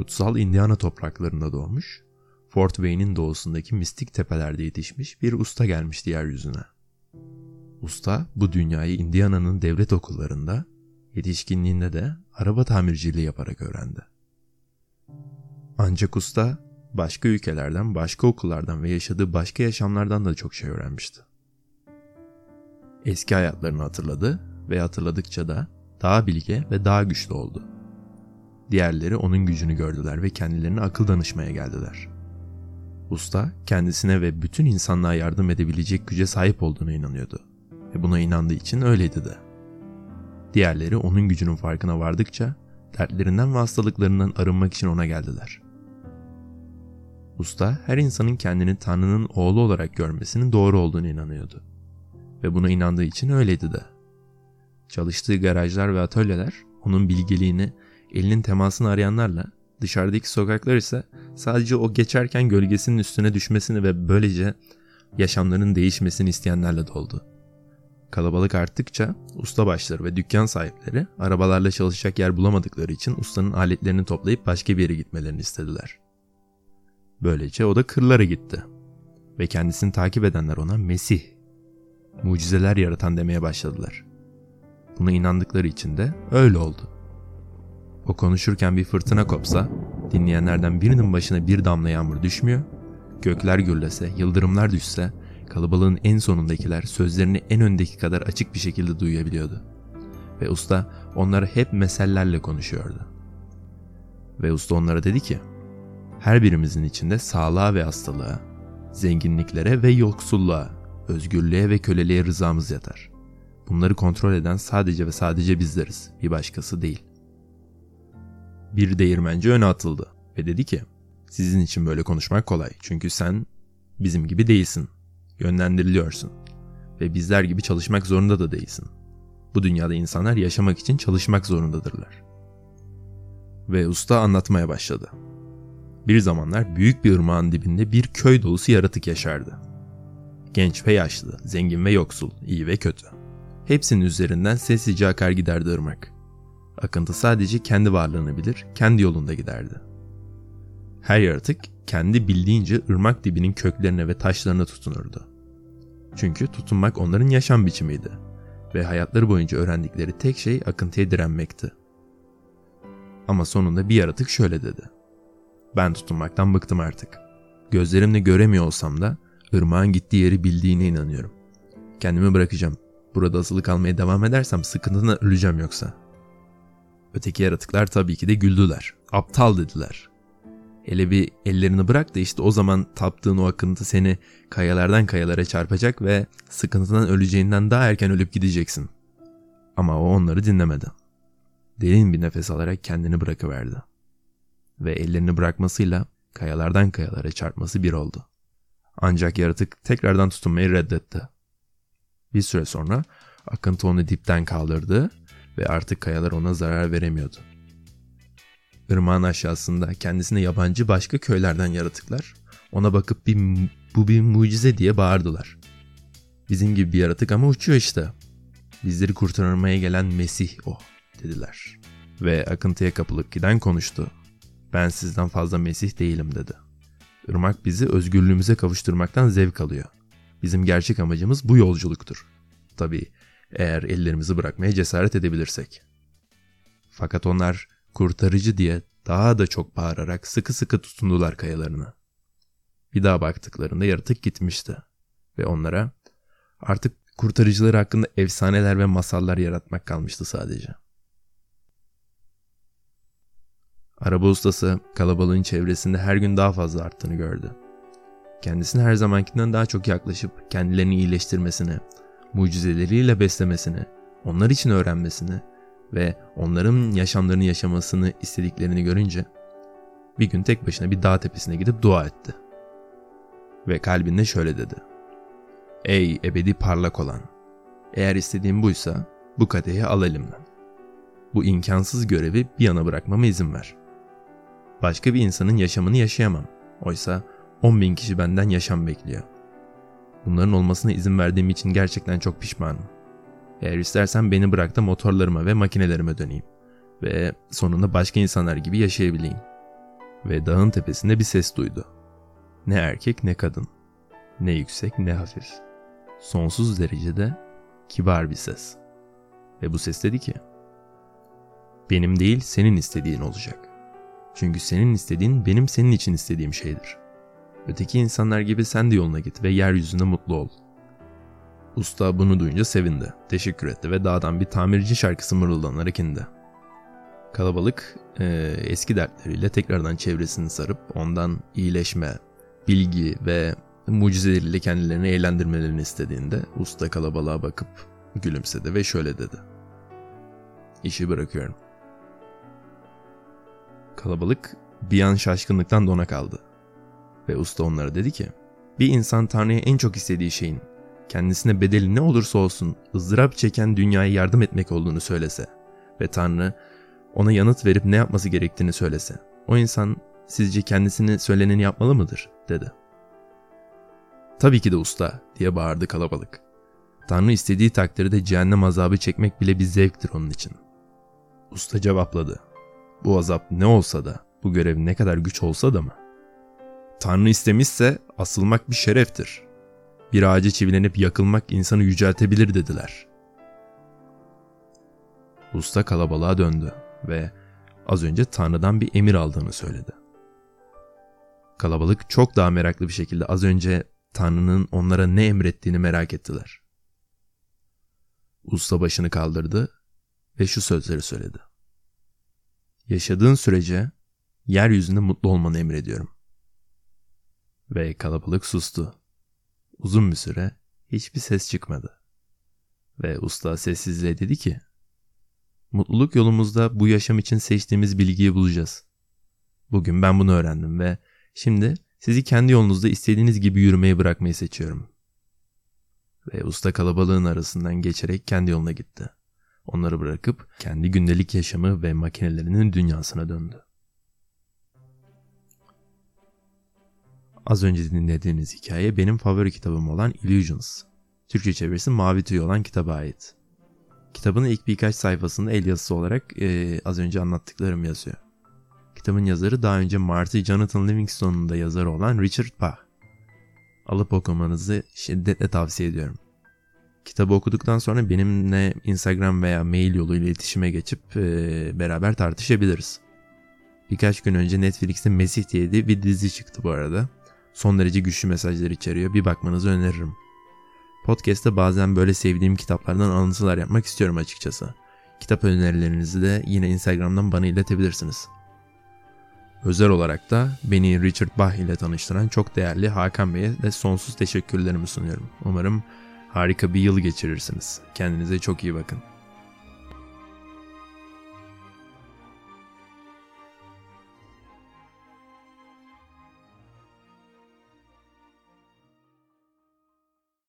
kutsal Indiana topraklarında doğmuş, Fort Wayne'in doğusundaki mistik tepelerde yetişmiş bir usta gelmişti yeryüzüne. Usta bu dünyayı Indiana'nın devlet okullarında, yetişkinliğinde de araba tamirciliği yaparak öğrendi. Ancak usta başka ülkelerden, başka okullardan ve yaşadığı başka yaşamlardan da çok şey öğrenmişti. Eski hayatlarını hatırladı ve hatırladıkça da daha bilge ve daha güçlü oldu. Diğerleri onun gücünü gördüler ve kendilerine akıl danışmaya geldiler. Usta kendisine ve bütün insanlığa yardım edebilecek güce sahip olduğuna inanıyordu. Ve buna inandığı için öyleydi de. Diğerleri onun gücünün farkına vardıkça dertlerinden ve hastalıklarından arınmak için ona geldiler. Usta her insanın kendini Tanrı'nın oğlu olarak görmesinin doğru olduğunu inanıyordu. Ve buna inandığı için öyleydi de. Çalıştığı garajlar ve atölyeler onun bilgeliğini, elinin temasını arayanlarla, dışarıdaki sokaklar ise sadece o geçerken gölgesinin üstüne düşmesini ve böylece yaşamlarının değişmesini isteyenlerle doldu. Kalabalık arttıkça usta başları ve dükkan sahipleri arabalarla çalışacak yer bulamadıkları için ustanın aletlerini toplayıp başka bir yere gitmelerini istediler. Böylece o da kırlara gitti. Ve kendisini takip edenler ona Mesih, mucizeler yaratan demeye başladılar. Buna inandıkları için de öyle oldu. O konuşurken bir fırtına kopsa, dinleyenlerden birinin başına bir damla yağmur düşmüyor, gökler gürlese, yıldırımlar düşse, kalabalığın en sonundakiler sözlerini en öndeki kadar açık bir şekilde duyabiliyordu. Ve usta onlara hep mesellerle konuşuyordu. Ve usta onlara dedi ki, her birimizin içinde sağlığa ve hastalığa, zenginliklere ve yoksulluğa, özgürlüğe ve köleliğe rızamız yatar. Bunları kontrol eden sadece ve sadece bizleriz, bir başkası değil. Bir değirmenci öne atıldı ve dedi ki, sizin için böyle konuşmak kolay çünkü sen bizim gibi değilsin, yönlendiriliyorsun ve bizler gibi çalışmak zorunda da değilsin. Bu dünyada insanlar yaşamak için çalışmak zorundadırlar. Ve usta anlatmaya başladı. Bir zamanlar büyük bir ırmağın dibinde bir köy dolusu yaratık yaşardı. Genç ve yaşlı, zengin ve yoksul, iyi ve kötü. Hepsinin üzerinden sessizce akar giderdi ırmak. Akıntı sadece kendi varlığını bilir, kendi yolunda giderdi. Her yaratık kendi bildiğince ırmak dibinin köklerine ve taşlarına tutunurdu. Çünkü tutunmak onların yaşam biçimiydi ve hayatları boyunca öğrendikleri tek şey akıntıya direnmekti. Ama sonunda bir yaratık şöyle dedi. Ben tutunmaktan bıktım artık. Gözlerimle göremiyor olsam da ırmağın gittiği yeri bildiğine inanıyorum. Kendimi bırakacağım. Burada asılı kalmaya devam edersem sıkıntıdan öleceğim yoksa. Öteki yaratıklar tabii ki de güldüler. Aptal dediler. Hele bir ellerini bırak da işte o zaman taptığın o akıntı seni kayalardan kayalara çarpacak ve sıkıntıdan öleceğinden daha erken ölüp gideceksin. Ama o onları dinlemedi. Derin bir nefes alarak kendini bırakıverdi ve ellerini bırakmasıyla kayalardan kayalara çarpması bir oldu. Ancak yaratık tekrardan tutunmayı reddetti. Bir süre sonra akıntı onu dipten kaldırdı ve artık kayalar ona zarar veremiyordu. Irmağın aşağısında kendisine yabancı başka köylerden yaratıklar ona bakıp bir, bu bir mucize diye bağırdılar. Bizim gibi bir yaratık ama uçuyor işte. Bizleri kurtarmaya gelen Mesih o dediler. Ve akıntıya kapılıp giden konuştu. Ben sizden fazla Mesih değilim dedi. Irmak bizi özgürlüğümüze kavuşturmaktan zevk alıyor. Bizim gerçek amacımız bu yolculuktur. Tabii eğer ellerimizi bırakmaya cesaret edebilirsek. Fakat onlar kurtarıcı diye daha da çok bağırarak sıkı sıkı tutundular kayalarına. Bir daha baktıklarında yaratık gitmişti ve onlara artık kurtarıcıları hakkında efsaneler ve masallar yaratmak kalmıştı sadece.'' Araba ustası kalabalığın çevresinde her gün daha fazla arttığını gördü. Kendisine her zamankinden daha çok yaklaşıp kendilerini iyileştirmesini, mucizeleriyle beslemesini, onlar için öğrenmesini ve onların yaşamlarını yaşamasını istediklerini görünce bir gün tek başına bir dağ tepesine gidip dua etti. Ve kalbinde şöyle dedi. Ey ebedi parlak olan! Eğer istediğim buysa bu kadehi al elimden. Bu imkansız görevi bir yana bırakmama izin ver. Başka bir insanın yaşamını yaşayamam. Oysa 10 bin kişi benden yaşam bekliyor. Bunların olmasına izin verdiğim için gerçekten çok pişmanım. Eğer istersen beni bırak da motorlarıma ve makinelerime döneyim. Ve sonunda başka insanlar gibi yaşayabileyim. Ve dağın tepesinde bir ses duydu. Ne erkek ne kadın. Ne yüksek ne hafif. Sonsuz derecede kibar bir ses. Ve bu ses dedi ki, benim değil senin istediğin olacak. Çünkü senin istediğin benim senin için istediğim şeydir. Öteki insanlar gibi sen de yoluna git ve yeryüzünde mutlu ol. Usta bunu duyunca sevindi, teşekkür etti ve dağdan bir tamirci şarkısı mırıldanarak indi. Kalabalık e, eski dertleriyle tekrardan çevresini sarıp ondan iyileşme, bilgi ve mucizeleriyle kendilerini eğlendirmelerini istediğinde usta kalabalığa bakıp gülümsedi ve şöyle dedi. İşi bırakıyorum. Kalabalık bir an şaşkınlıktan dona kaldı. Ve usta onlara dedi ki, bir insan Tanrı'ya en çok istediği şeyin, kendisine bedeli ne olursa olsun ızdırap çeken dünyaya yardım etmek olduğunu söylese ve Tanrı ona yanıt verip ne yapması gerektiğini söylese, o insan sizce kendisini söyleneni yapmalı mıdır? dedi. Tabii ki de usta diye bağırdı kalabalık. Tanrı istediği takdirde cehennem azabı çekmek bile bir zevktir onun için. Usta cevapladı. Bu azap ne olsa da, bu görev ne kadar güç olsa da mı? Tanrı istemişse asılmak bir şereftir. Bir ağaca çivilenip yakılmak insanı yüceltebilir dediler. Usta kalabalığa döndü ve az önce Tanrı'dan bir emir aldığını söyledi. Kalabalık çok daha meraklı bir şekilde az önce Tanrı'nın onlara ne emrettiğini merak ettiler. Usta başını kaldırdı ve şu sözleri söyledi. Yaşadığın sürece yeryüzünde mutlu olmanı emrediyorum. Ve kalabalık sustu. Uzun bir süre hiçbir ses çıkmadı. Ve usta sessizliğe dedi ki, Mutluluk yolumuzda bu yaşam için seçtiğimiz bilgiyi bulacağız. Bugün ben bunu öğrendim ve şimdi sizi kendi yolunuzda istediğiniz gibi yürümeyi bırakmayı seçiyorum. Ve usta kalabalığın arasından geçerek kendi yoluna gitti. Onları bırakıp kendi gündelik yaşamı ve makinelerinin dünyasına döndü. Az önce dinlediğiniz hikaye benim favori kitabım olan Illusions. Türkçe çevirisi Mavi Tüy olan kitaba ait. Kitabın ilk birkaç sayfasında el yazısı olarak e, az önce anlattıklarım yazıyor. Kitabın yazarı daha önce Marty Jonathan Livingston'un da yazarı olan Richard Bach. Alıp okumanızı şiddetle tavsiye ediyorum. Kitabı okuduktan sonra benimle Instagram veya mail yoluyla iletişime geçip e, beraber tartışabiliriz. Birkaç gün önce Netflix'te Mesih diye bir dizi çıktı bu arada. Son derece güçlü mesajlar içeriyor. Bir bakmanızı öneririm. Podcast'te bazen böyle sevdiğim kitaplardan alıntılar yapmak istiyorum açıkçası. Kitap önerilerinizi de yine Instagram'dan bana iletebilirsiniz. Özel olarak da beni Richard Bach ile tanıştıran çok değerli Hakan Bey'e de sonsuz teşekkürlerimi sunuyorum. Umarım harika bir yıl geçirirsiniz. Kendinize çok iyi bakın.